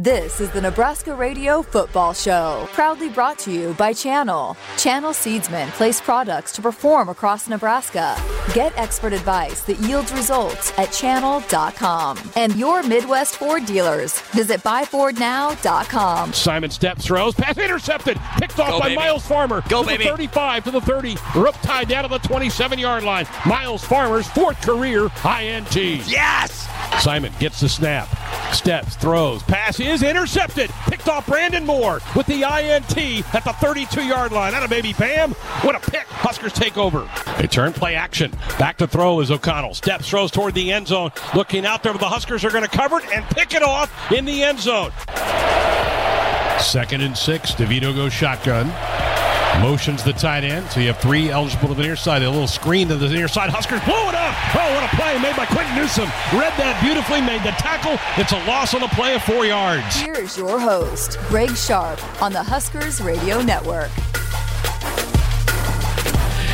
This is the Nebraska Radio Football Show, proudly brought to you by Channel. Channel Seedsmen place products to perform across Nebraska. Get expert advice that yields results at channel.com. And your Midwest Ford dealers. Visit buyfordnow.com. Simon steps, throws, pass intercepted, picked off Go, by baby. Miles Farmer. Go, to baby. the 35 to the 30. Rook tied down to the 27 yard line. Miles Farmer's fourth career INT. Yes! Simon gets the snap, steps, throws, pass is intercepted. Picked off Brandon Moore with the INT at the 32 yard line. Out of baby Bam. What a pick. Huskers take over. They turn play action. Back to throw is O'Connell. Steps, throws toward the end zone. Looking out there, but the Huskers are going to cover it and pick it off in the end zone. Second and six. DeVito goes shotgun. Motions the tight end. So you have three eligible to the near side. A little screen to the near side. Huskers blow it up. Oh, what a play made by Quinton Newsome. Read that beautifully, made the tackle. It's a loss on the play of four yards. Here's your host, Greg Sharpe, on the Huskers Radio Network.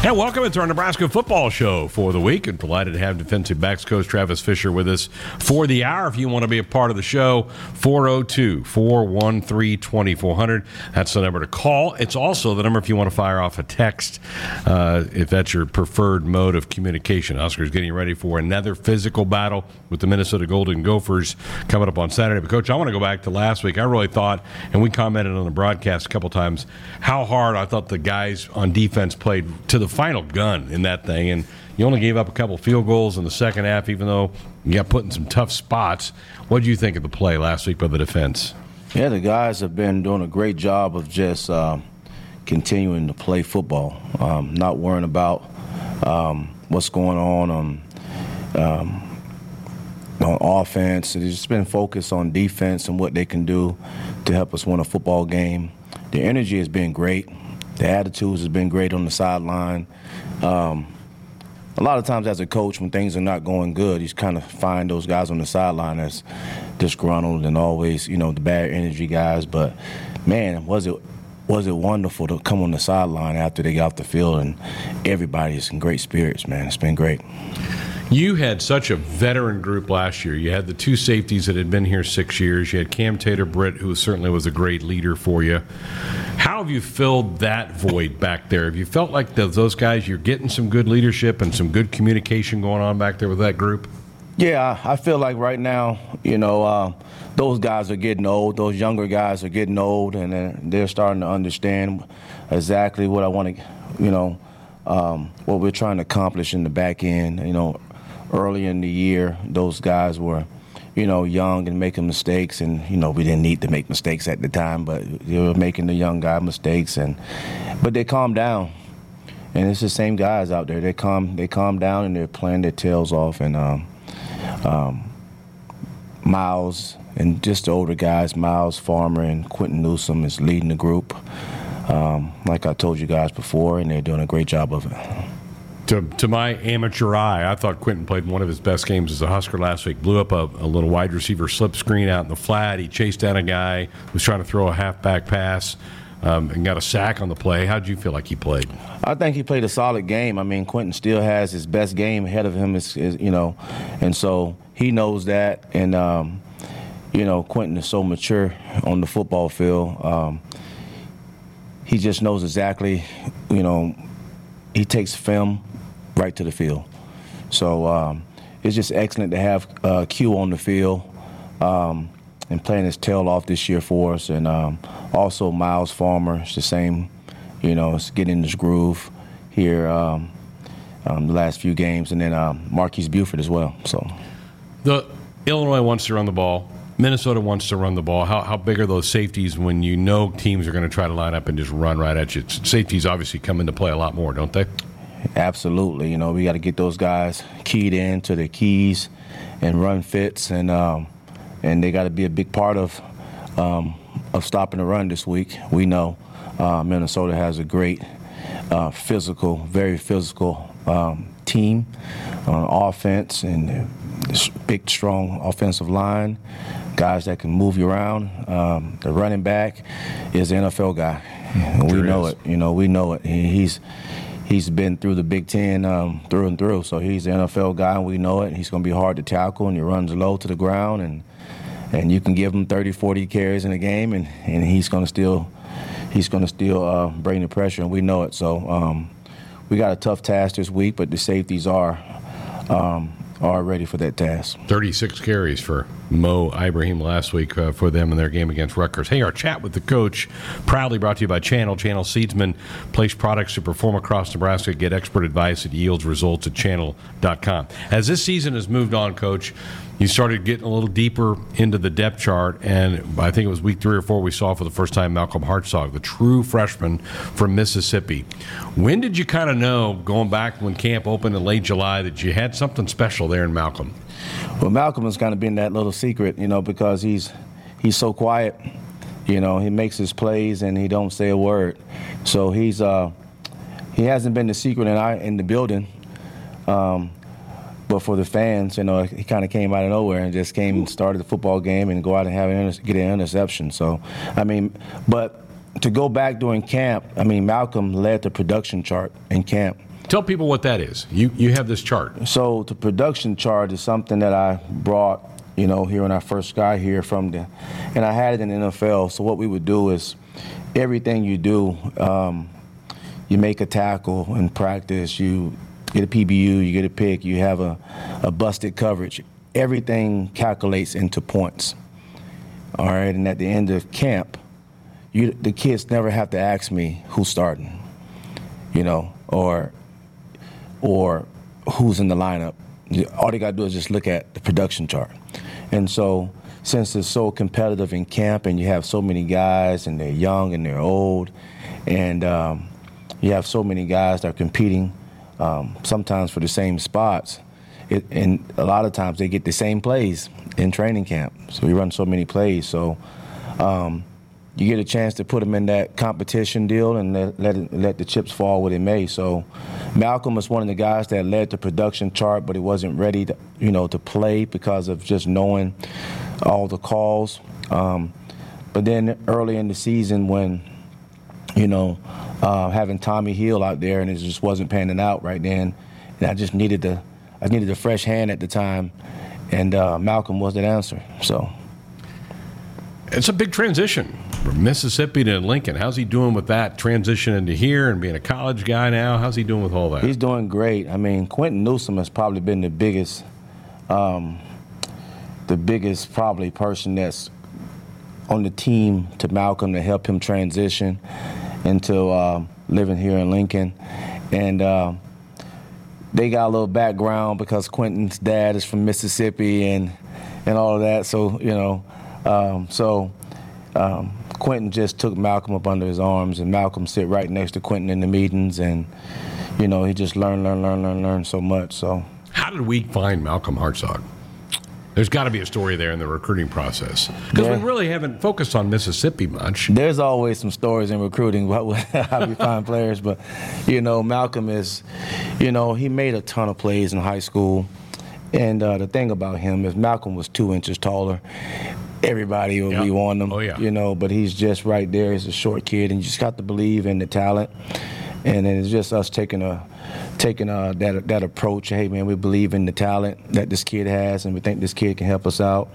And welcome into our Nebraska football show for the week. And delighted to have defensive backs coach Travis Fisher with us for the hour. If you want to be a part of the show, 402 413 2400. That's the number to call. It's also the number if you want to fire off a text, uh, if that's your preferred mode of communication. Huskers getting ready for another physical battle with the Minnesota Golden Gophers coming up on Saturday. But, Coach, I want to go back to last week. I really thought, and we commented on the broadcast a couple times, how hard I thought the guys on defense played to the final gun in that thing. And you only gave up a couple field goals in the second half, even though you got put in some tough spots. What do you think of the play last week by the defense? Yeah, the guys have been doing a great job of just um, continuing to play football, um, not worrying about um, what's going on on um, offense. They've just been focused on defense and what they can do to help us win a football game. The energy has been great. The attitudes has been great on the sideline. Um, a lot of times as a coach, when things are not going good, you kind of find those guys on the sideline as disgruntled and always, you know, the bad energy guys. But man, was it was it wonderful to come on the sideline after they got off the field and everybody is in great spirits, man. It's been great. You had such a veteran group last year. You had the two safeties that had been here six years. You had Cam Taylor-Britt, who certainly was a great leader for you. How have you filled that void back there? Have you felt like those guys, you're getting some good leadership and some good communication going on back there with that group? Yeah, I feel like right now, you know, uh, those guys are getting old. Those younger guys are getting old, and they're, they're starting to understand exactly what I want to, you know, um, what we're trying to accomplish in the back end. You know, early in the year, those guys were, you know, young and making mistakes, and you know, we didn't need to make mistakes at the time, but they were making the young guy mistakes, and but they calmed down. And it's the same guys out there. They calm, they calm down, and they're playing their tails off, and. Um, um, Miles and just the older guys, Miles Farmer and Quinton Newsome is leading the group. Um, like I told you guys before, and they're doing a great job of it. To, to my amateur eye, I thought Quinton played one of his best games as a Husker last week. Blew up a, a little wide receiver slip screen out in the flat. He chased down a guy, was trying to throw a halfback pass, um, and got a sack on the play. How did you feel like he played? I think he played a solid game. I mean, Quinton still has his best game ahead of him, is, is you know, and so he knows that. And um, you know, Quinton is so mature on the football field. Um, he just knows exactly, you know, he takes film right to the field. So um, it's just excellent to have uh, Q on the field um, and playing his tail off this year for us. And um, also Miles Farmer, it's the same, you know, it's getting in his groove here um, um, the last few games. And then um, Marques Buford as well. So The Illinois wants to run the ball. Minnesota wants to run the ball. How, how big are those safeties when you know teams are going to try to line up and just run right at you? Safeties obviously come into play a lot more, don't they? Absolutely. You know, we got to get those guys keyed in to their keys and run fits, and um, and they got to be a big part of um, of stopping the run this week. We know uh, Minnesota has a great uh, physical, very physical um, team on offense and this big, strong offensive line. Guys that can move you around. Um, the running back is an NFL guy. we Sure know is. it. You know, we know it. He- He's he's been through the Big Ten um, through and through. So he's an NFL guy, and we know it. He's going to be hard to tackle, and he runs low to the ground, and and you can give him 30, 40 carries in a game, and, and he's going to still he's going to still uh, bring the pressure, and we know it. So um, we got a tough task this week, but the safeties are um, are ready for that task. 36 carries for Mo Ibrahim last week uh, for them in their game against Rutgers. Hey, our chat with the coach, proudly brought to you by Channel. Channel Seedsman place products to perform across Nebraska. Get expert advice that yields results at channel.com. As this season has moved on, coach, you started getting a little deeper into the depth chart, and I think it was week three or four we saw for the first time Malcolm Hartzog, the true freshman from Mississippi. When did you kind of know, going back when camp opened in late July, that you had something special there in Malcolm? Well, Malcolm has kind of been that little secret, you know, because he's he's so quiet. You know, he makes his plays and he don't say a word. So he's uh, he hasn't been the secret in our, in the building. Um, but for the fans, you know, he kind of came out of nowhere and just came and started the football game and go out and have an inter- get an interception. So, I mean, but to go back during camp, I mean, Malcolm led the production chart in camp. Tell people what that is. You you have this chart. So the production chart is something that I brought, you know, here when I first got here from the, and I had it in the NFL. So what we would do is, everything you do, um, you make a tackle in practice, you get a PBU, you get a pick, you have a, a busted coverage. Everything calculates into points. All right, and at the end of camp, you, the kids never have to ask me who's starting, you know, or or who's in the lineup. All they got to do is just look at the production chart. And so, since it's so competitive in camp and you have so many guys and they're young and they're old, and um, you have so many guys that are competing um, sometimes for the same spots, it, and a lot of times they get the same plays in training camp. So we run so many plays. So um, you get a chance to put them in that competition deal and let let, it, let, the chips fall where they may. So Malcolm was one of the guys that led the production chart, but he wasn't ready to you know to play because of just knowing all the calls. Um, but then early in the season when you know uh, having Tommy Hill out there and it just wasn't panning out right then, and I just needed the I needed a fresh hand at the time, and uh, Malcolm was that answer. So. It's a big transition from Mississippi to Lincoln. How's he doing with that transition into here and being a college guy now? How's he doing with all that? He's doing great. I mean, Quinton Newsome has probably been the biggest, um, the biggest probably person that's on the team to Malcolm to help him transition into uh, living here in Lincoln, and. Uh, they got a little background because Quinton's dad is from Mississippi and and all of that. So you know, um, so um, Quinton just took Malcolm up under his arms, and Malcolm sit right next to Quinton in the meetings, and you know he just learned, learned, learned, learned, learn so much. So how did we find Malcolm Hartzog? There's got to be a story there in the recruiting process because yeah. we really haven't focused on Mississippi much. There's always some stories in recruiting how we find players, but you know Malcolm is, you know, he made a ton of plays in high school, and uh, the thing about him is Malcolm was two inches taller. Everybody will yep. be on him, oh, yeah. you know, but he's just right there. He's a short kid, and you just got to believe in the talent. And then it's just us taking a taking uh, that that approach. Hey, man, we believe in the talent that this kid has, and we think this kid can help us out.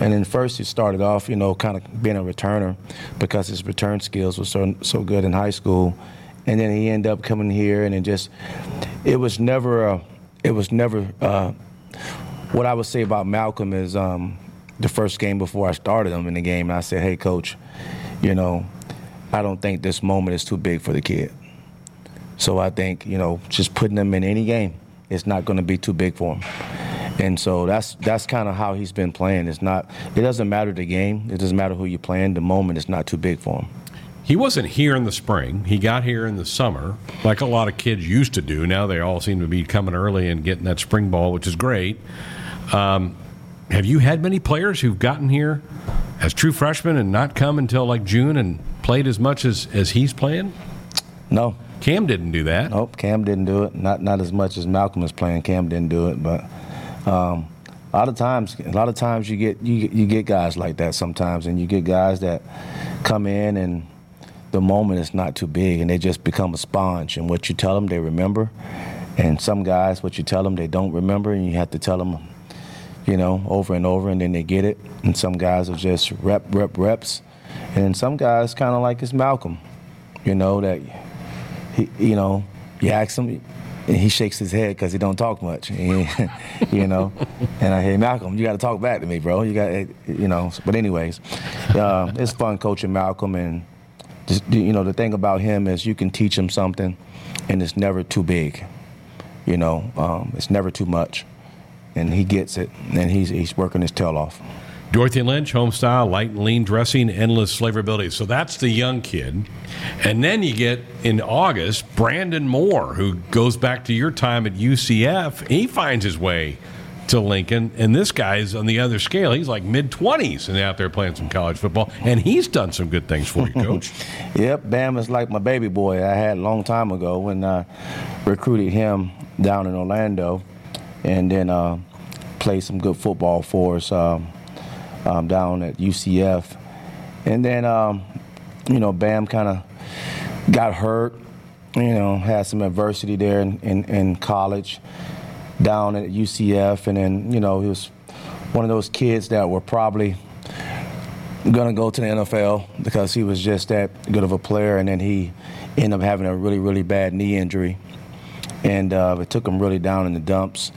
And then first, he started off, you know, kind of being a returner because his return skills were so so good in high school. And then he ended up coming here, and it just it was never a it was never uh, what I would say about Malcolm is um, the first game before I started him in the game, and I said, "Hey, coach, you know, I don't think this moment is too big for the kid." So I think you know just putting him in any game, it's not going to be too big for him. And so that's that's kind of how he's been playing. It's not. It doesn't matter the game. It doesn't matter who you're playing. The moment is not too big for him. He wasn't here in the spring. He got here in the summer, like a lot of kids used to do. Now they all seem to be coming early and getting that spring ball, which is great. Um, have you had many players who've gotten here as true freshmen and not come until like June and played as much as, as he's playing? No, Cam didn't do that. Nope, Cam didn't do it. Not not as much as Malcolm is playing. Cam didn't do it, but um, a lot of times, a lot of times you get you you get guys like that sometimes, and you get guys that come in and the moment is not too big, and they just become a sponge. And what you tell them, they remember. And some guys, what you tell them, they don't remember, and you have to tell them you know, over and over, and then they get it. And some guys are just rep, rep, reps, and some guys kind of like it's Malcolm, you know, that he, you know, you ask him, and he shakes his head because he don't talk much, you know. And I hey Malcolm, you got to talk back to me, bro. You got, you know. But anyways, uh, it's fun coaching Malcolm, and just, you know the thing about him is you can teach him something, and it's never too big. You know, um, it's never too much, and he gets it, and he's he's working his tail off. Dorothy Lynch, home style, light and lean dressing, endless flavorability. So that's the young kid. And then you get in August Brandon Moore, who goes back to your time at UCF. He finds his way to Lincoln, and this guy's on the other scale. He's like mid 20s and out there playing some college football, and he's done some good things for you, coach. yep, Bam is like my baby boy I had a long time ago when I recruited him down in Orlando and then uh, played some good football for us. Um, um, down at UCF. And then, um, you know, Bam kind of got hurt, you know, had some adversity there in, in, in, college down at UCF. And then, you know, he was one of those kids that were probably going to go to the NFL because he was just that good of a player. And then he ended up having a really, really bad knee injury. And uh, it took him really down in the dumps.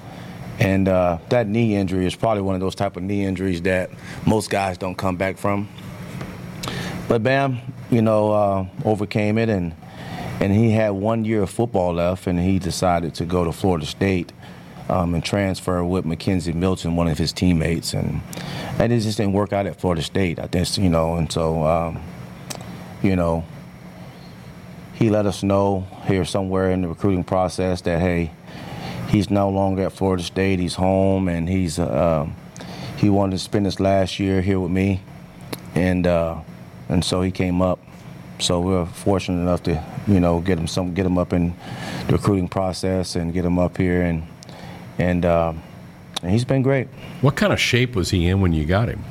And uh, that knee injury is probably one of those type of knee injuries that most guys don't come back from. But Bam, you know, uh, overcame it, and and he had one year of football left, and he decided to go to Florida State um, and transfer with McKenzie Milton, one of his teammates, and and it just didn't work out at Florida State. I think you know, and so um, you know, he let us know here somewhere in the recruiting process that hey he's no longer at Florida State. He's home, and he's uh, he wanted to spend his last year here with me, and uh, and so he came up. So we are fortunate enough to you know get him some get him up in the recruiting process and get him up here, and and, uh, and he's been great. What kind of shape was he in when you got him?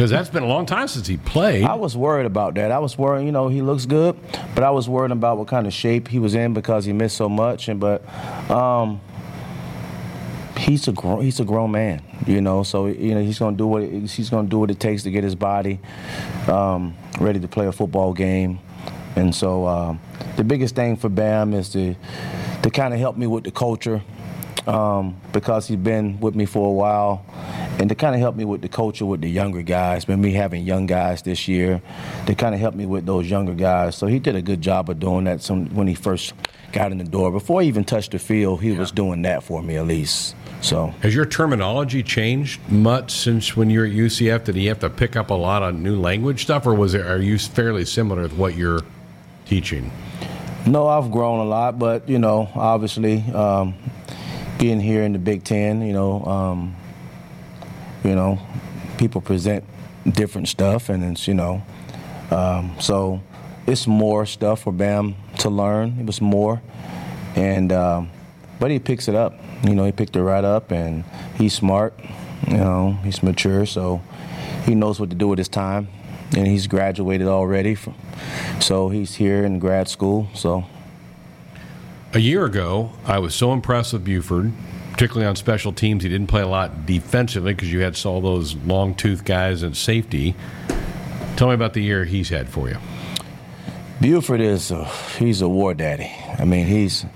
Because that's been a long time since he played. I was worried about that. I was worried, you know, he looks good, but I was worried about what kind of shape he was in because he missed so much. And but um, he's a grown he's a grown man, you know. So you know he's gonna do what he's gonna do what it takes to get his body um, ready to play a football game. And so um, the biggest thing for Bam is to to kind of help me with the culture um, because he's been with me for a while and to kind of help me with the culture with the younger guys. Been me having young guys this year, to kind of help me with those younger guys. So he did a good job of doing that. Some when he first got in the door, before he even touched the field, he yeah. was doing that for me at least. So has your terminology changed much since when you're at UCF? Did you have to pick up a lot of new language stuff, or was it are you fairly similar with what you're teaching? No, I've grown a lot, but you know, obviously, um, being here in the Big Ten, you know, um, you know, people present different stuff, and it's you know, um, so it's more stuff for Bam to learn. It was more, and um, but he picks it up. You know, he picked it right up, and he's smart. You know, he's mature, so he knows what to do with his time, and he's graduated already. From, so he's here in grad school. So a year ago, I was so impressed with Buford particularly on special teams. He didn't play a lot defensively because you had all those long tooth guys and safety. Tell me about the year he's had for you. Buford is a, he's a war daddy. I mean, he's,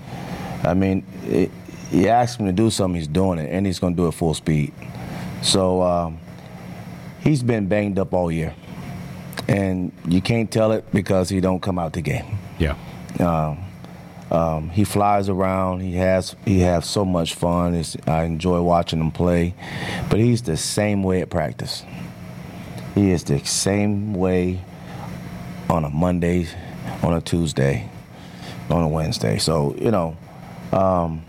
I mean, it, you ask him to do something, he's doing it, and he's going to do it full speed. So um, he's been banged up all year, and you can't tell it because he don't come out the game. Yeah. Um, um, he flies around. He has he has so much fun. It's, I enjoy watching him play, but he's the same way at practice. He is the same way on a Monday, on a Tuesday, on a Wednesday. So you know, um,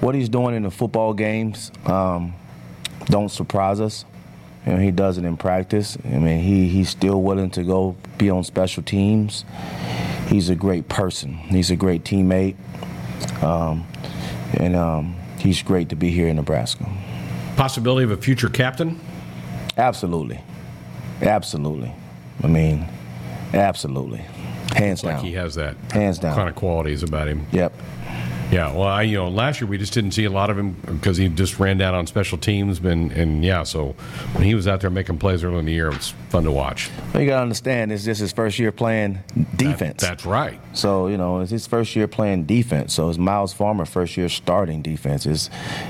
what he's doing in the football games um, don't surprise us. You know, he does it in practice. I mean, he he's still willing to go be on special teams he's a great person. He's a great teammate, um, and um, he's great to be here in Nebraska. Possibility of a future captain? Absolutely, absolutely. I mean, absolutely, hands like down. he has that hands down kind of qualities about him. Yep. Yeah, well, I, you know, last year we just didn't see a lot of him because he just ran down on special teams, and, and yeah, so when he was out there making plays early in the year, it was fun to watch. Well, you got to understand, it's just his first year playing defense. That, that's right. So you know, it's his first year playing defense. So it's Miles Farmer first year starting defense. It's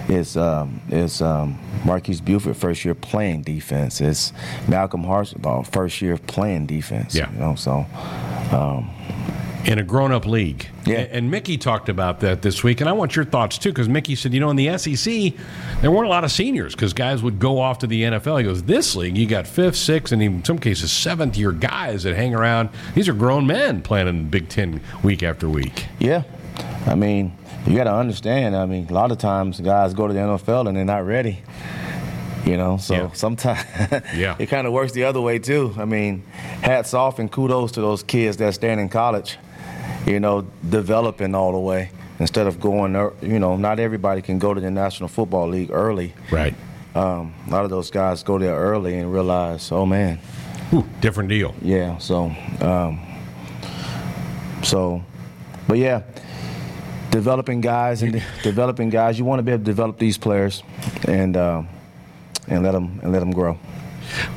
it's um, it's um, Marques Buford first year playing defense. It's Malcolm Hartzog first year playing defense. Yeah. You know, so. Um, in a grown-up league. Yeah. And Mickey talked about that this week, and I want your thoughts too, because Mickey said, you know, in the SEC, there weren't a lot of seniors because guys would go off to the NFL. He goes, this league, you got fifth, sixth, and in some cases seventh-year guys that hang around. These are grown men playing in Big Ten week after week. Yeah, I mean, you got to understand. I mean, a lot of times guys go to the NFL and they're not ready. You know, so Yeah. sometimes Yeah. it kind of works the other way too. I mean, hats off and kudos to those kids that stand in college, you know, developing all the way instead of going, you know, not everybody can go to the National Football League early. Right. Um, a lot of those guys go there early and realize, oh man, Whew, different deal. yeah. So, um, so, but yeah, developing guys and developing guys. You want to be able to develop these players, and um, and let them and let them grow.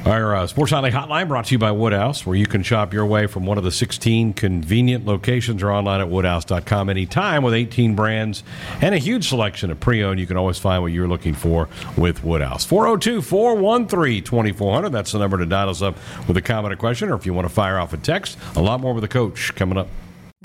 Our uh, Sports Nightly Hotline brought to you by Woodhouse, where you can shop your way from one of the 16 convenient locations or online at woodhouse.com anytime with 18 brands and a huge selection of pre owned. You can always find what you're looking for with Woodhouse. 402 413 2400. That's the number to dial us up with a comment or question, or if you want to fire off a text. A lot more with the coach coming up.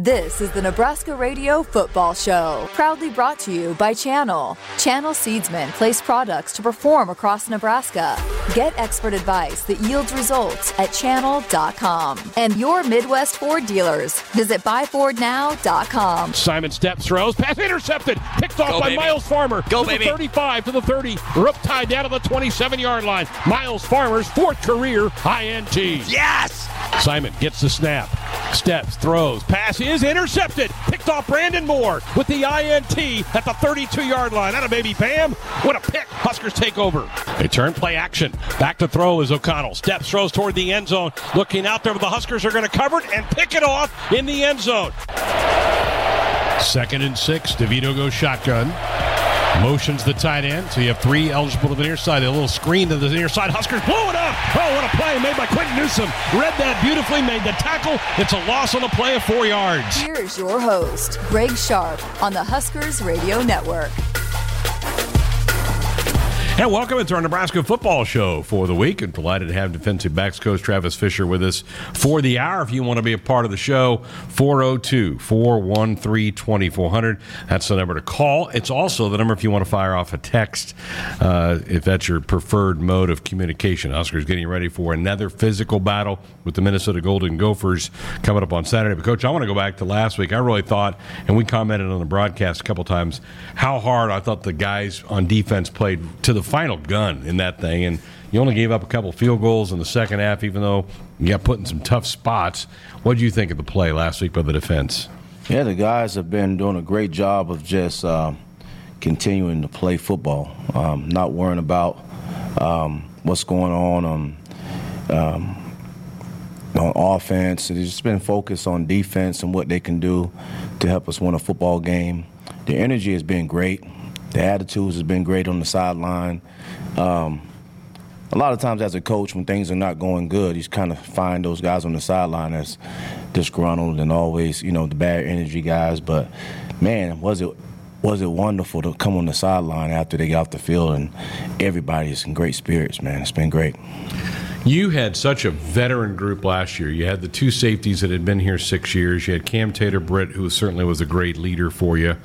This is the Nebraska Radio Football Show, proudly brought to you by Channel. Channel Seedsmen place products to perform across Nebraska. Get expert advice that yields results at channel.com. And your Midwest Ford dealers. Visit buyfordnow.com. Simon steps, throws, pass intercepted, picked off Go, by baby. Miles Farmer. Go, to baby. The 35 to the 30. Rook tied down to the 27 yard line. Miles Farmer's fourth career INT. Yes! Simon gets the snap, steps, throws, pass is intercepted. Picked off Brandon Moore with the INT at the 32 yard line. That a baby bam. What a pick. Huskers take over. They turn play action. Back to throw is O'Connell. Steps, throws toward the end zone. Looking out there, but the Huskers are going to cover it and pick it off in the end zone. Second and six. DeVito goes shotgun. Motions the tight end. So you have three eligible to the near side. A little screen to the near side. Huskers blow it up. Oh, what a play made by Quinton Newsome. Read that beautifully, made the tackle. It's a loss on the play of four yards. Here's your host, Greg Sharpe, on the Huskers Radio Network. And welcome to our Nebraska football show for the week. And delighted to have defensive backs coach Travis Fisher with us for the hour. If you want to be a part of the show, 402 413 2400. That's the number to call. It's also the number if you want to fire off a text, uh, if that's your preferred mode of communication. Huskers getting ready for another physical battle with the Minnesota Golden Gophers coming up on Saturday. But, Coach, I want to go back to last week. I really thought, and we commented on the broadcast a couple times, how hard I thought the guys on defense played to the final gun in that thing. And you only gave up a couple field goals in the second half, even though you got put in some tough spots. What do you think of the play last week by the defense? Yeah, the guys have been doing a great job of just um, continuing to play football, um, not worrying about um, what's going on on um, on offense. It's just been focused on defense and what they can do to help us win a football game. The energy has been great. The attitudes has been great on the sideline. Um, a lot of times as a coach, when things are not going good, you kind of find those guys on the sideline as disgruntled and always, you know, the bad energy guys. But man, was it was it wonderful to come on the sideline after they got off the field and everybody's in great spirits, man. It's been great. You had such a veteran group last year. You had the two safeties that had been here six years. You had Cam Taylor-Britt, who certainly was a great leader for you.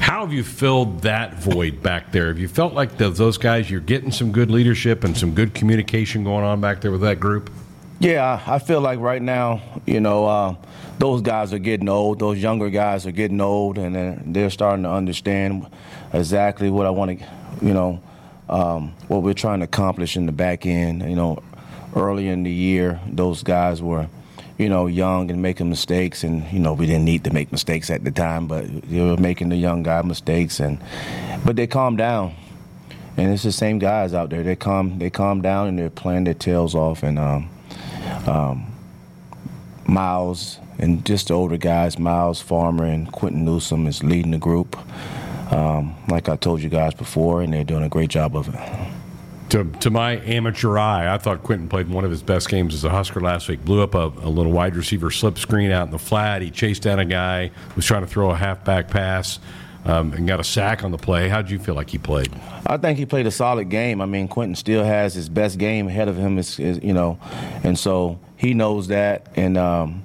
How have you filled that void back there? Have you felt like those guys, you're getting some good leadership and some good communication going on back there with that group? Yeah, I I feel like right now, you know, uh, those guys are getting old. Those younger guys are getting old, and they're, they're starting to understand exactly what I want to, you know, um, what we're trying to accomplish in the back end. You know, early in the year, those guys were, you know, young and making mistakes, and you know, we didn't need to make mistakes at the time, but they were making the young guy mistakes, and but they calmed down. And it's the same guys out there. They calm, they calm down, and they're playing their tails off, and um, um, Miles and just the older guys, Miles Farmer and Quinton Newsome is leading the group. Um, like I told you guys before, and they're doing a great job of it. To, to my amateur eye, I thought Quinton played one of his best games as a Husker last week. Blew up a, a little wide receiver slip screen out in the flat. He chased down a guy, was trying to throw a halfback pass. Um, and got a sack on the play. How did you feel like he played? I think he played a solid game. I mean, Quinton still has his best game ahead of him, is, is you know, and so he knows that. And um,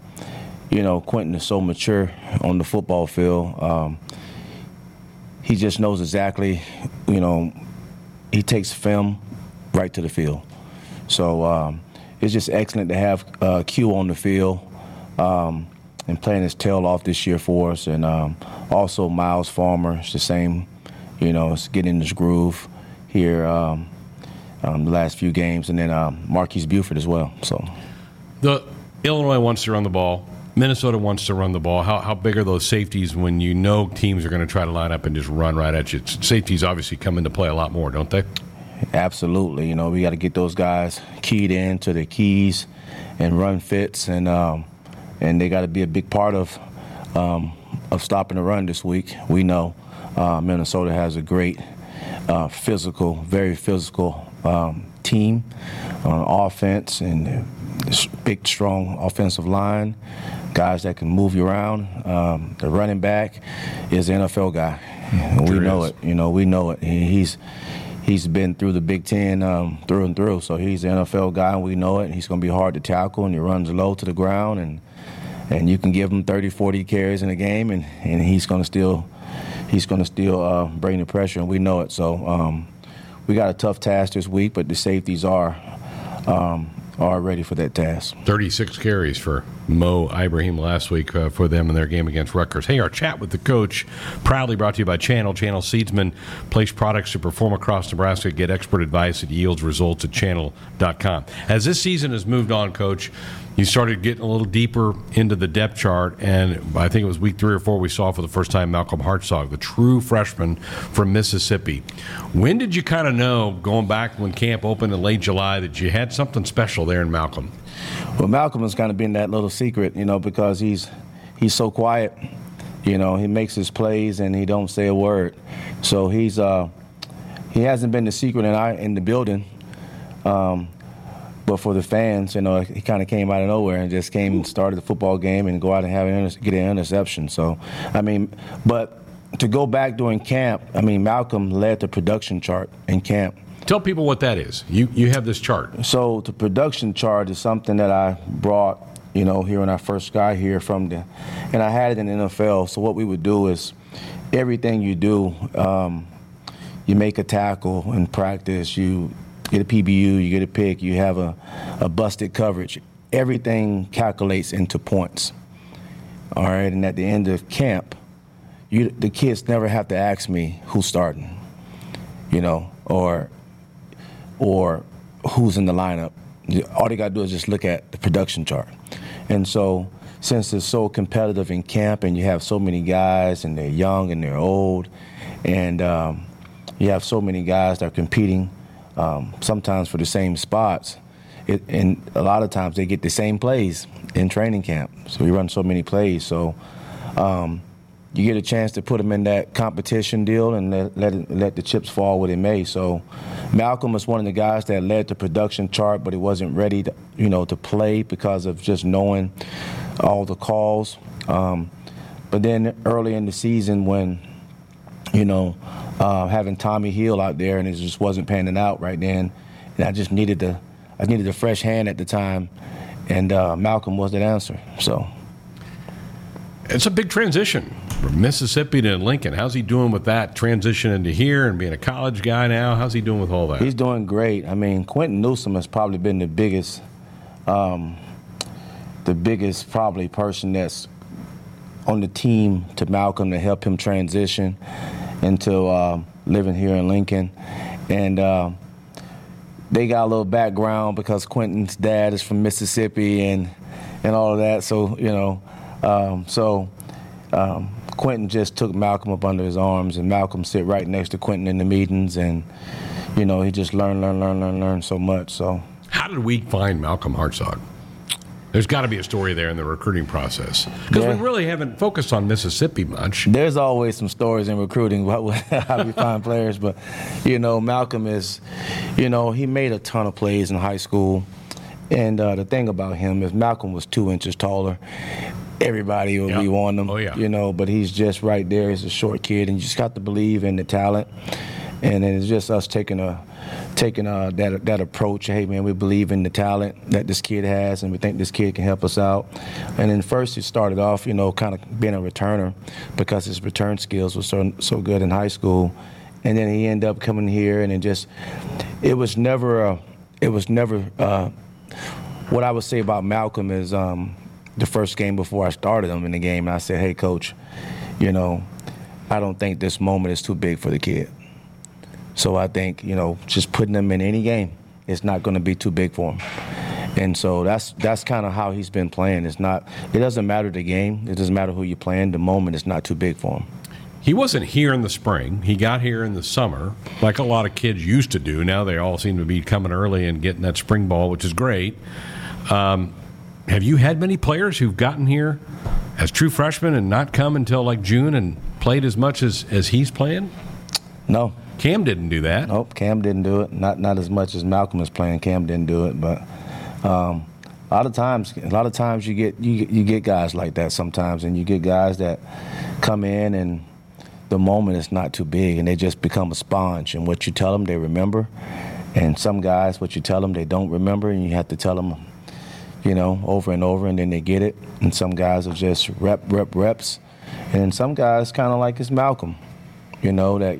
you know, Quinton is so mature on the football field. Um, he just knows exactly, you know, he takes film right to the field. So um, it's just excellent to have uh, Q on the field um, and playing his tail off this year for us. And um, also Miles Farmer, it's the same, you know, it's getting his groove here um, um, the last few games. And then um, Marques Buford as well. So the Illinois wants to run the ball. Minnesota wants to run the ball. How, how big are those safeties when you know teams are going to try to line up and just run right at you? Safeties obviously come into play a lot more, don't they? Absolutely. You know, we got to get those guys keyed in to their keys and run fits, and um, and they got to be a big part of um, of stopping the run this week. We know uh, Minnesota has a great uh, physical, very physical um, team on offense and this big, strong offensive line guys that can move you around. Um, the running back is an NFL guy. Sure we know is. it. You know, we know it. he's he's been through the Big Ten um, through and through. So he's an NFL guy, and we know it. He's going to be hard to tackle, and he runs low to the ground, and and you can give him 30, 40 carries in a game, and, and he's going to still he's going to still uh, bring the pressure, and we know it. So um, we got a tough task this week, but the safeties are. Um, are ready for that task. 36 carries for Mo Ibrahim last week uh, for them in their game against Rutgers. Hey, our chat with the coach, proudly brought to you by Channel. Channel Seedsman place products to perform across Nebraska. Get expert advice that yields results at channel.com. As this season has moved on, coach, you started getting a little deeper into the depth chart, and I think it was week three or four we saw for the first time Malcolm Hartzog, the true freshman from Mississippi. When did you kind of know, going back when camp opened in late July, that you had something special there in Malcolm? Well, Malcolm has kind of been that little secret, you know, because he's he's so quiet. You know, he makes his plays and he don't say a word. So he's uh, he hasn't been the secret in I in the building. Um, but for the fans, you know, he kind of came out of nowhere and just came and started the football game and go out and have an get an interception. So, I mean, but to go back during camp, I mean, Malcolm led the production chart in camp. Tell people what that is. You you have this chart. So the production chart is something that I brought, you know, here when I first got here from the, and I had it in the NFL. So what we would do is, everything you do, um, you make a tackle in practice, you get a PBU, you get a pick, you have a, a busted coverage. Everything calculates into points. All right, and at the end of camp, you, the kids never have to ask me who's starting, you know, or or who's in the lineup. All they got to do is just look at the production chart. And so, since it's so competitive in camp, and you have so many guys, and they're young and they're old, and um, you have so many guys that are competing um, sometimes for the same spots. It, and a lot of times they get the same plays in training camp. So we run so many plays. So um, you get a chance to put them in that competition deal and let, let, let the chips fall where they may. So Malcolm was one of the guys that led the production chart, but he wasn't ready to, you know, to play because of just knowing all the calls. Um, but then early in the season when, you know, uh, having Tommy Hill out there, and it just wasn't panning out right then. And I just needed the, I needed a fresh hand at the time, and uh, Malcolm was that answer. So. It's a big transition from Mississippi to Lincoln. How's he doing with that transition into here and being a college guy now? How's he doing with all that? He's doing great. I mean, Quinton Newsome has probably been the biggest, um, the biggest probably person that's on the team to Malcolm to help him transition into uh, living here in Lincoln. And uh, they got a little background because Quinton's dad is from Mississippi and, and all of that. So, you know, um, so um, Quinton just took Malcolm up under his arms, and Malcolm sit right next to Quinton in the meetings, and you know he just learned, learn, learn, learn, learn so much. So, how did we find Malcolm Hartzog? There's got to be a story there in the recruiting process because Yeah. we really haven't focused on Mississippi much. There's always some stories in recruiting about how we find players, but you know, Malcolm is, you know, he made a ton of plays in high school, and uh, the thing about him is Malcolm was two inches taller. Everybody will Yeah. be on him, Oh, yeah. you know, but he's just right there. He's a short kid, and you just got to believe in the talent. And then it's just us taking a taking uh that that approach. Hey man, we believe in the talent that this kid has, and we think this kid can help us out. And then first he started off, you know, kind of being a returner because his return skills were so so good in high school. And then he ended up coming here, and it just it was never a it was never uh, what I would say about Malcolm is um, the first game before I started him in the game, and I said, "Hey, coach, you know, I don't think this moment is too big for the kid. So I think you know, just putting him in any game, it's not going to be too big for him." And so that's that's kind of how he's been playing. It's not. It doesn't matter the game. It doesn't matter who you're playing. The moment is not too big for him. He wasn't here in the spring. He got here in the summer, like a lot of kids used to do. Now they all seem to be coming early and getting that spring ball, which is great. Um, have you had many players who've gotten here as true freshmen and not come until like June and played as much as, as he's playing? No, Cam didn't do that. Nope, Cam didn't do it. Not not as much as Malcolm is playing. Cam didn't do it, but um, a lot of times, a lot of times you get you, you get guys like that sometimes, and you get guys that come in and the moment is not too big, and they just become a sponge. And what you tell them, they remember. And some guys, what you tell them, they don't remember, and you have to tell them, you know, over and over, and then they get it. And some guys are just rep, rep, reps, and some guys kind of like it's Malcolm, you know that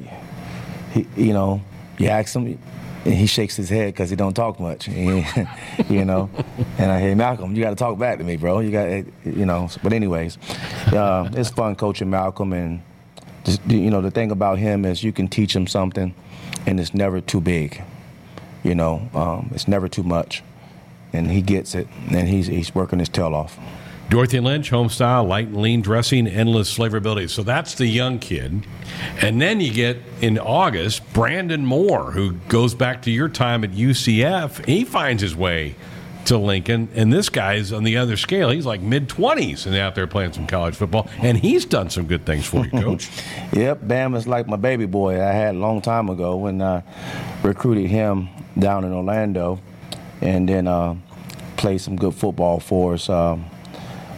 he, you know, you ask him, and he shakes his head because he don't talk much, you know. And I hey Malcolm, you got to talk back to me, bro. You got, you know. But anyways, uh, it's fun coaching Malcolm, and just, you know the thing about him is you can teach him something, and it's never too big. You know, um, it's never too much, and he gets it, and he's he's working his tail off. Dorothy Lynch, home style, light and lean dressing, endless flavorability. So that's the young kid. And then you get in August Brandon Moore, who goes back to your time at UCF. He finds his way to Lincoln, and this guy's on the other scale. He's like mid 20s and out there playing some college football, and he's done some good things for you, coach. Yep, Bam is like my baby boy I had a long time ago when I recruited him down in Orlando, and then uh, played some good football for us um,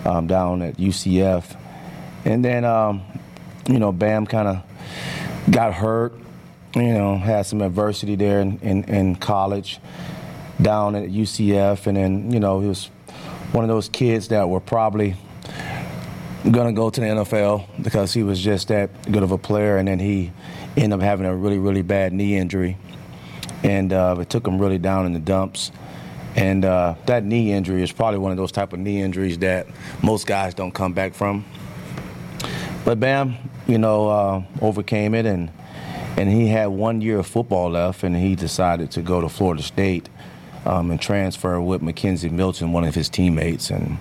um, down at UCF, and then um, you know Bam kind of got hurt, you know, had some adversity there in, in, in college, down at UCF, and then you know he was one of those kids that were probably going to go to the NFL because he was just that good of a player, and then he ended up having a really, really bad knee injury, and uh, it took him really down in the dumps. And uh, that knee injury is probably one of those type of knee injuries that most guys don't come back from. But Bam, you know, uh, overcame it, and and he had one year of football left, and he decided to go to Florida State um, and transfer with McKenzie Milton, one of his teammates, and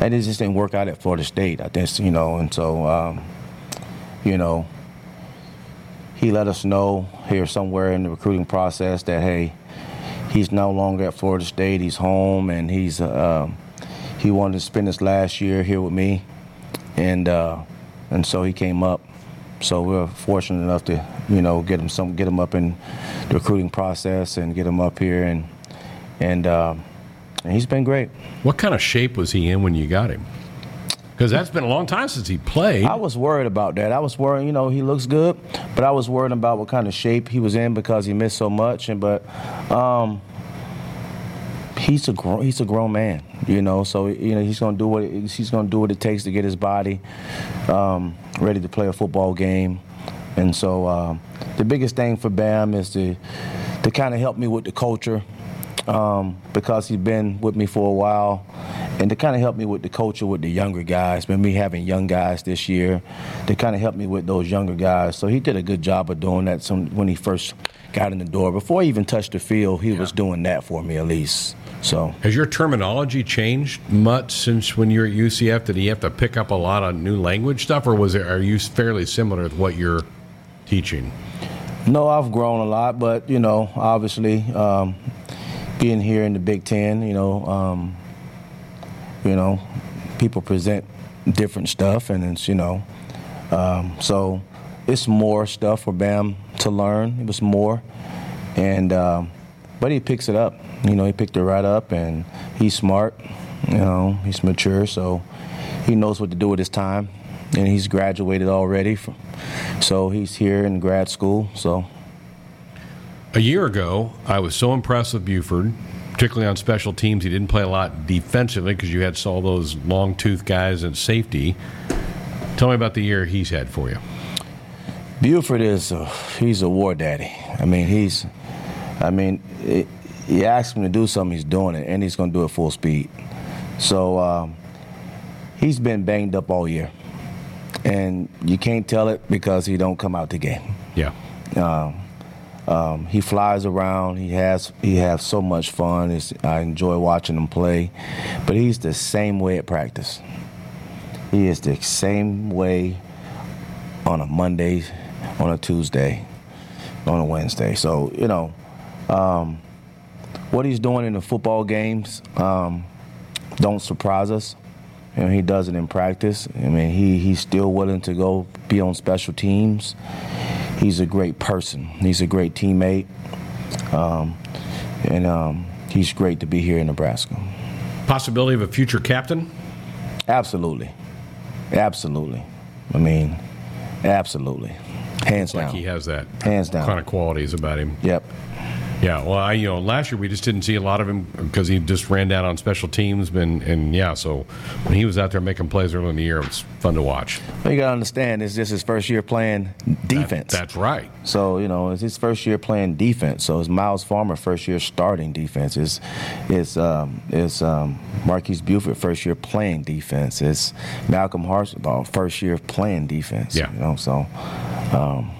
and it just didn't work out at Florida State. I think you know, and so um, you know, he let us know here somewhere in the recruiting process that hey, he's no longer at Florida State. He's home, and he's uh, he wanted to spend his last year here with me, and uh, and so he came up. So we were fortunate enough to you know get him some get him up in the recruiting process and get him up here and and. Uh, and he's been great. What kind of shape was he in when you got him? Because that's been a long time since he played. I was worried about that. I was worried, you know, he looks good, but I was worried about what kind of shape he was in because he missed so much. And but um, he's a grown he's a grown man, you know. So you know he's gonna do what he's gonna do what it takes to get his body um, ready to play a football game. And so um, the biggest thing for Bam is to to kind of help me with the culture um, because he's been with me for a while, and to kind of help me with the culture with the younger guys. Been me having young guys this year, to kind of help me with those younger guys. So he did a good job of doing that. Some, when he first got in the door, before he even touched the field, he was doing that for me at least. So Has your terminology changed much since when you were at UCF? Did you have to pick up a lot of new language stuff, or was it? Are you fairly similar with what you're teaching? no, I've grown a lot, but you know, obviously. Um, being here in the Big Ten, you know, um, you know, people present different stuff, and it's you know, um, so it's more stuff for Bam to learn. It was more, and um, but he picks it up. You know, he picked it right up, and he's smart. You know, he's mature, so he knows what to do with his time, and he's graduated already. From, so he's here in grad school. So a year ago, I was so impressed with Buford, particularly on special teams. He didn't play a lot defensively because you had all those long tooth guys and safety. Tell me about the year he's had for you. Buford is a, he's a war daddy. I mean, he's, I mean, it, you ask him to do something, he's doing it, and he's going to do it full speed. So um, he's been banged up all year, and you can't tell it because he don't come out the game. Yeah. Um, um, he flies around. He has he has so much fun. It's, I enjoy watching him play, but he's the same way at practice. He is the same way on a Monday, on a Tuesday, on a Wednesday. So you know, um, what he's doing in the football games um, don't surprise us. You know, he does it in practice. I mean, he he's still willing to go be on special teams he's a great person. He's a great teammate, um, and um, he's great to be here in Nebraska. Possibility of a future captain? Absolutely, absolutely. I mean, absolutely, hands like down. he has that hands down kind of qualities about him. Yep. Yeah, well, I you know last year we just didn't see a lot of him because he just ran down on special teams, and and yeah, so when he was out there making plays early in the year, it was fun to watch. Well, you got to understand, it's just his first year playing defense. That, that's right. So you know, it's his first year playing defense. So it's Myles Farmer first year starting defense. It's it's um, it's um, Marques Buford first year playing defense. It's Malcolm Hartzog first year playing defense. Yeah. You know, so. Um,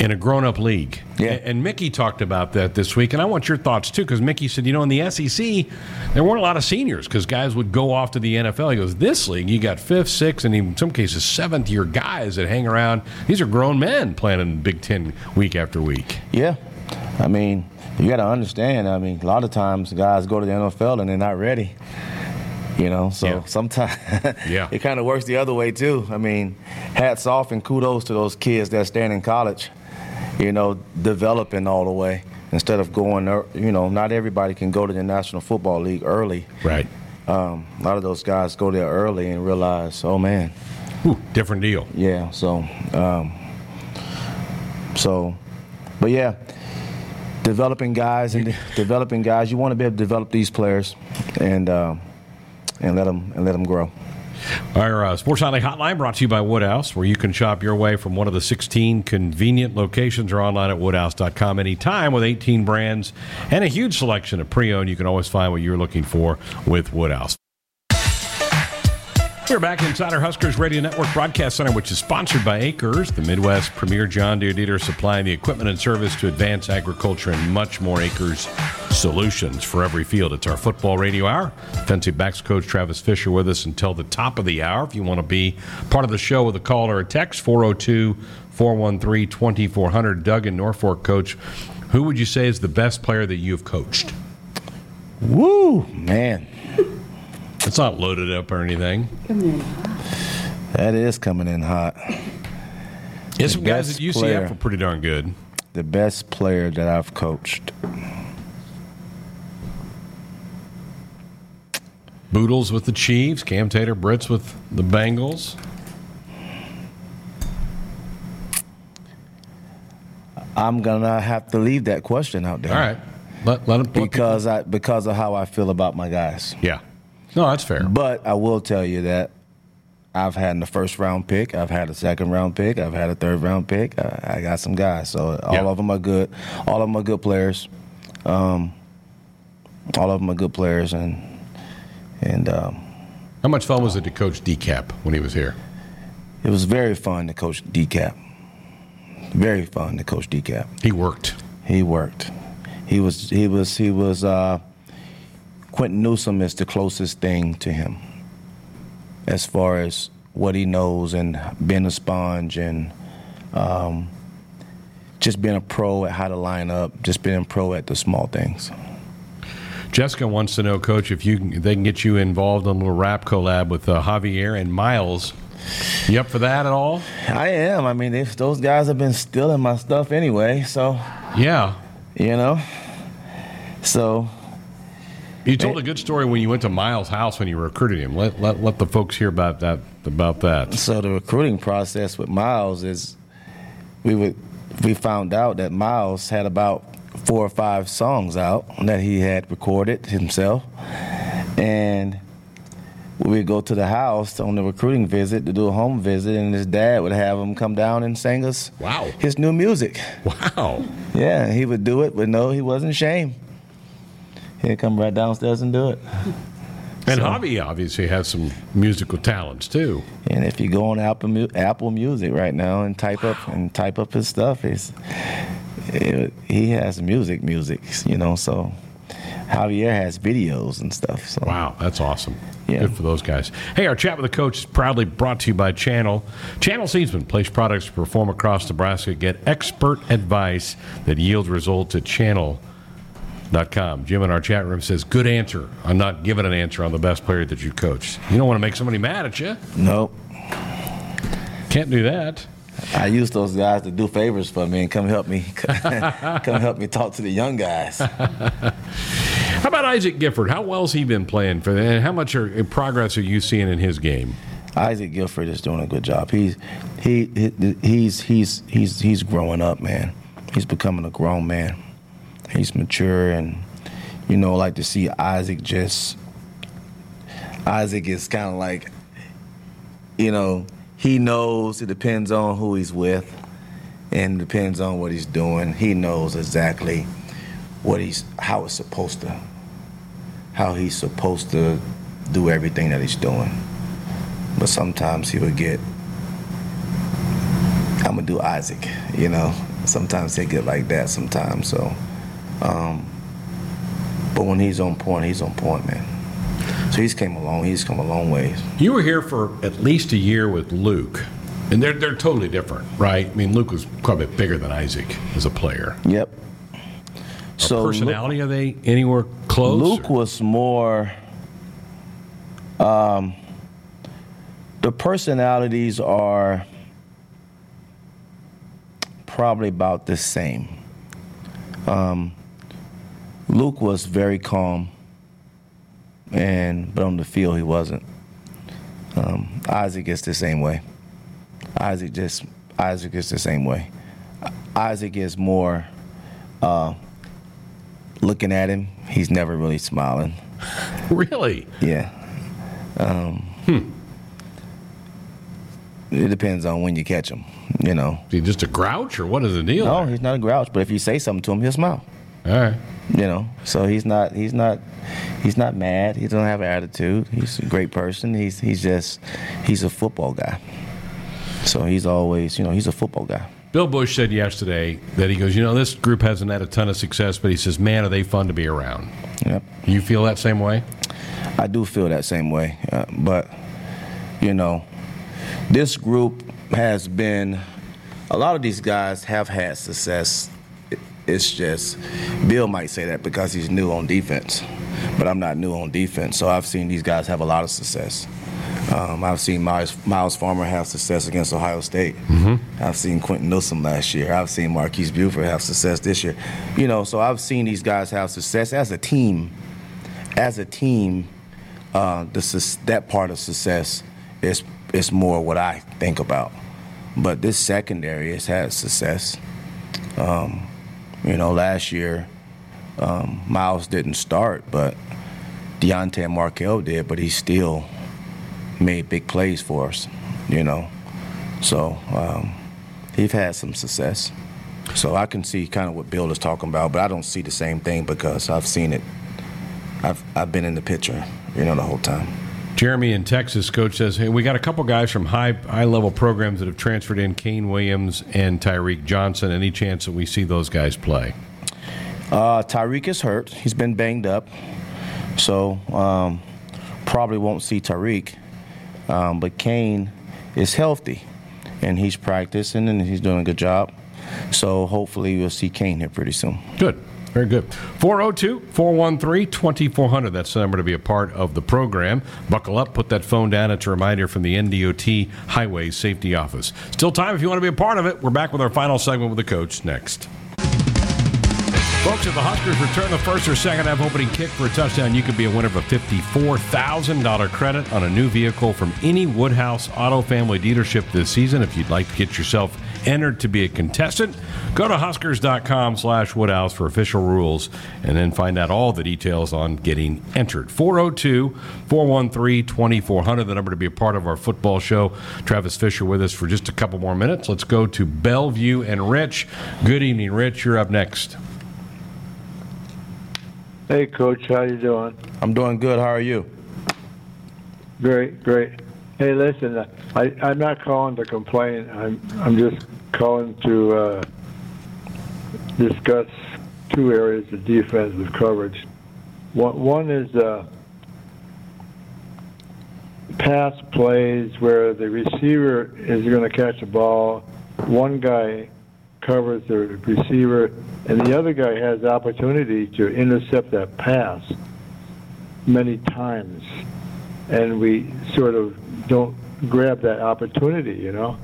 in a grown-up league. Yeah. And Mickey talked about that this week, and I want your thoughts too, because Mickey said, you know, in the SEC, there weren't a lot of seniors because guys would go off to the NFL. He goes, this league, you got fifth, sixth, and in some cases seventh-year guys that hang around. These are grown men playing in Big Ten week after week. Yeah, I mean, you got to understand. I mean, a lot of times guys go to the NFL and they're not ready. You know, so Yeah. sometimes Yeah. it kind of works the other way too. I mean, hats off and kudos to those kids that stand in college you know, developing all the way instead of going, you know, not everybody can go to the National Football League early. Right. Um, a lot of those guys go there early and realize, oh man, Whew, different deal. yeah. So, um, so, but yeah, developing guys and developing guys. You want to be able to develop these players and um, and let them and let them grow. Our uh, Sports Nightly Hotline brought to you by Woodhouse, where you can shop your way from one of the 16 convenient locations or online at woodhouse.com anytime with 18 brands and a huge selection of pre-owned. You can always find what you're looking for with Woodhouse. We're back inside our Huskers Radio Network Broadcast Center, which is sponsored by AKRS, the Midwest premier John Deere dealer supplying the equipment and service to advance agriculture and much more. AKRS solutions for every field. It's our football radio hour. Defensive backs coach Travis Fisher with us until the top of the hour. If you want to be part of the show with a call or a text, 402 413 2400. Doug in Norfolk, coach, who would you say is the best player that you've coached? Woo, man, It's not loaded up or anything. that is coming in hot. There's some guys best at UCF player. are pretty darn good. The best player that I've coached. Bootle's with the Chiefs, Cam Taylor-Britts with the Bengals. I'm gonna have to leave that question out there. All right. Let, let them Because I because of how I feel about my guys. Yeah. No, that's fair. But I will tell you that I've had the first round pick, I've had a second round pick, I've had a third round pick. I, I got some guys, so all Yeah. of them are good. All of them are good players. Um, all of them are good players, and and um, How much fun was it to coach DCAP when he was here? it was very fun to coach DCAP. Very fun to coach DCAP. He worked. He worked. He was he was he was uh, Quinton Newsome is the closest thing to him as far as what he knows and being a sponge and um, just being a pro at how to line up, just being a pro at the small things. Jessica wants to know, Coach, if you if they can get you involved in a little rap collab with uh, Javier and Miles. You up for that at all? I am. I mean, those guys have been stealing my stuff anyway, so Yeah. you know. So You told a good story when you went to Miles' house when you recruited him. Let, let, let the folks hear about that. About that. So the recruiting process with Miles is we would we found out that Miles had about four or five songs out that he had recorded himself, and we would go to the house on the recruiting visit to do a home visit, and his dad would have him come down and sing us Wow. his new music. Wow. Yeah, he would do it, but no, he wasn't ashamed. He'd come right downstairs and do it. And So- Javi obviously has some musical talents too. And if you go on Apple Apple Music right now and type up and type up his stuff, it's, it, he has music, music, you know. So Javier has videos and stuff. So Wow, that's awesome. Yeah. Good for those guys. Hey, our chat with the coach is proudly brought to you by Channel. Channel Seedsman place products to perform across Nebraska. Get expert advice that yields results at channel.com. Jim in our chat room says, Good answer. I'm not giving an answer on the best player that you coached. You don't want to make somebody mad at you. nope. Can't do that. I use those guys to do favors for me and come help me, come help me talk to the young guys. How about Isaac Gifford? How well's he been playing for and how much are, uh, progress are you seeing in his game? Isaac Gifford is doing a good job. He's he, he he's he's he's he's growing up, man. He's becoming a grown man. He's mature, and you know, like to see Isaac just. Isaac is kind of like, you know, he knows. It depends on who he's with, and depends on what he's doing. He knows exactly what he's how it's supposed to, how he's supposed to do everything that he's doing but sometimes he would get I'm gonna do Isaac, you know. Sometimes they get like that sometimes. So, um, but when he's on point, he's on point, man. So he's came along. He's come a long ways. You were here for at least a year with Luke, and they're they're totally different, right? I mean, Luke was quite a bit bigger than Isaac as a player. Yep. So Luke- Personality, are they anywhere close? Luke was more. Um, the personalities are probably about the same. Um, Luke was very calm, and but on the field he wasn't. Um, Isaac is the same way. Isaac just Isaac is the same way. Isaac is more. Uh, looking at him, he's never really smiling. really? Yeah. Um, It depends on when you catch him, you know. Is he just a grouch, or what is the deal? No, there? he's not a grouch, but if you say something to him, he'll smile. All right. You know, so he's not he's not he's not mad. He doesn't have an attitude. He's a great person. He's he's just he's a football guy. So he's always you know he's a football guy. Bill Busch said yesterday that he goes, you know, this group hasn't had a ton of success, but he says, man, are they fun to be around? Yep. You feel that same way? I do feel that same way, uh, but you know, this group has been. A lot of these guys have had success. It- It's just Bill might say that because he's new on defense, but I'm not new on defense, so I've seen these guys have a lot of success. Um, I've seen Miles, Myles Farmer have success against Ohio State. I've seen Quinton Newsome last year. I've seen Marques Buford have success this year. You know, so I've seen these guys have success as a team. As a team, uh, the, that part of success is is more what I think about. But this secondary has had success. Um, you know, last year um, Miles didn't start, but Deontay Markell did. But he still made big plays for us. You know, so um, he's had some success. So I can see kind of what Bill is talking about, but I don't see the same thing because I've seen it. I've I've been in the picture, you know, the whole time. Jeremy in Texas, coach says, "Hey, we got a couple guys from high high level programs that have transferred in: Kane Williams and Tyreke Johnson. Any chance that we see those guys play?" Uh, Tyreke is hurt. He's been banged up, so um, probably won't see Tyreke. Um, but Kane is healthy, and he's practicing and he's doing a good job. So hopefully we'll see Kane here pretty soon. Good. Very good. 402 413 2400. That's the number to be a part of the program. Buckle up, put that phone down. It's a reminder from the NDOT Highway Safety Office. Still time if you want to be a part of it. We're back with our final segment with the coach next. Folks, if the Huskers return the first or second half opening kick for a touchdown, you could be a winner of a $54,000 credit on a new vehicle from any Woodhouse Auto Family dealership this season. If you'd like to get yourself entered to be a contestant, go to huskers.com slash Woodhouse for official rules and then find out all the details on getting entered. 402 413 2400, the number to be a part of our football show. Travis Fisher with us for just a couple more minutes. Let's go to Bellevue and Rich. Good evening, Rich. You're up next. Hey, Coach, how you doing? I'm doing good. How are you? Great, great. Hey, listen, I, I'm not calling to complain. I'm I'm just calling to uh, discuss two areas of defensive coverage. One, one is uh, pass plays where the receiver is going to catch a ball. One guy covers the receiver, and the other guy has the opportunity to intercept that pass many times, and we sort of don't grab that opportunity, you know.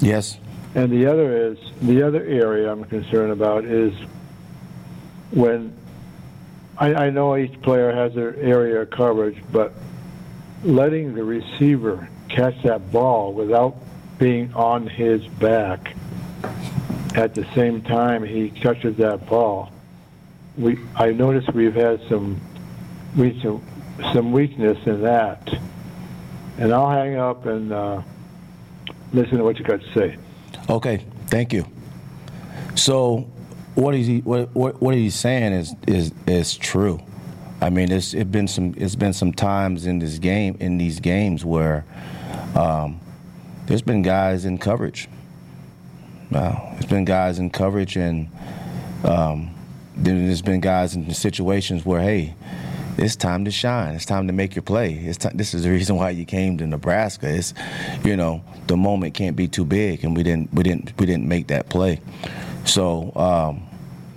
Yes. And the other is the other area I'm concerned about is when I, I know each player has their area of coverage, but letting the receiver catch that ball without being on his back at the same time he touches that ball, we I noticed we've had some we some some weakness in that. And I'll hang up and uh, listen to what you got to say. Okay, thank you. So, what is he? What what, what he's saying is is is true. I mean, it's it been some it's been some times in this game in these games where um, there's been guys in coverage. Wow, there's been guys in coverage, and um, there's been guys in situations where hey, it's time to shine. It's time to make your play. It's this is the reason why you came to Nebraska. It's, you know, the moment can't be too big, and we didn't we didn't we didn't make that play. So um,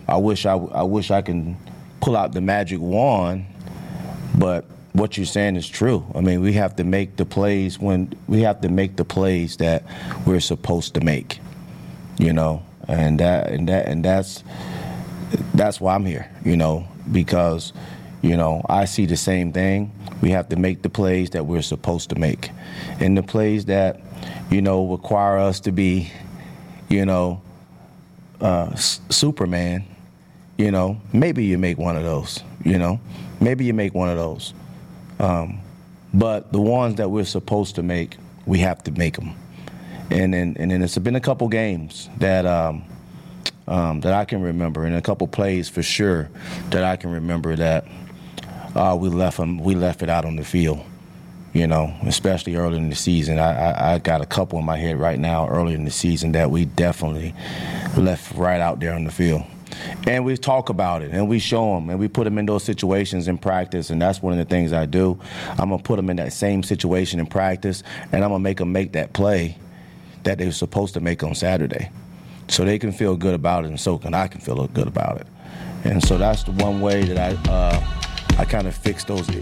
I wish I I wish I can pull out the magic wand, but what you're saying is true. I mean, we have to make the plays when we have to make the plays that we're supposed to make. You know, and that and that and that's that's why I'm here. You know, because you know, I see the same thing. We have to make the plays that we're supposed to make. And the plays that, you know, require us to be, you know, uh, Superman, you know, maybe you make one of those, you know, maybe you make one of those. Um, but the ones that we're supposed to make, we have to make them. And then, and then it's been a couple games that, um, um, that I can remember, and a couple plays for sure that I can remember that uh, we left them, we left it out on the field. You know, especially early in the season. I, I, I got a couple in my head right now early in the season that we definitely left right out there on the field. And we talk about it and we show them and we put them in those situations in practice. And that's one of the things I do. I'm going to put them in that same situation in practice and I'm going to make them make that play that they were supposed to make on Saturday. So they can feel good about it and so can I can feel good about it. And so that's the one way that I. Uh, I kind of fix those. You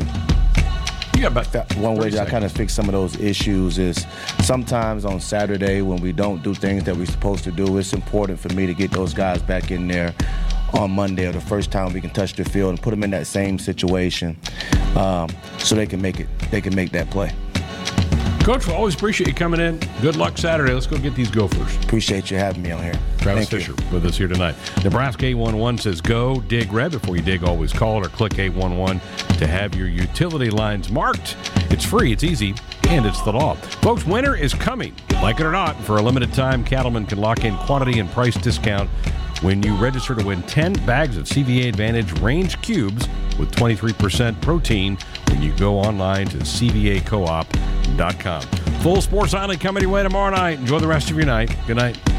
got about that one way that I kind of fix some of those issues is sometimes on Saturday when we don't do things that we're supposed to do, it's important for me to get those guys back in there on Monday or the first time we can touch the field and put them in that same situation um, so they can make it. They can make that play. Coach, we always appreciate you coming in. Good luck Saturday. Let's go get these Gophers. Appreciate you having me on here. Travis Thank Fisher you. with us here tonight. Nebraska 811 says go dig red. Before you dig, always call or click 811 to have your utility lines marked. It's free, it's easy, and it's the law. Folks, winter is coming. Like it or not, for a limited time, Cattlemen can lock in quantity and price discount when you register to win 10 bags of CVA Advantage Range Cubes with 23% protein when you go online to CVACoop.com. Full Sports Island coming your way tomorrow night. Enjoy the rest of your night. Good night.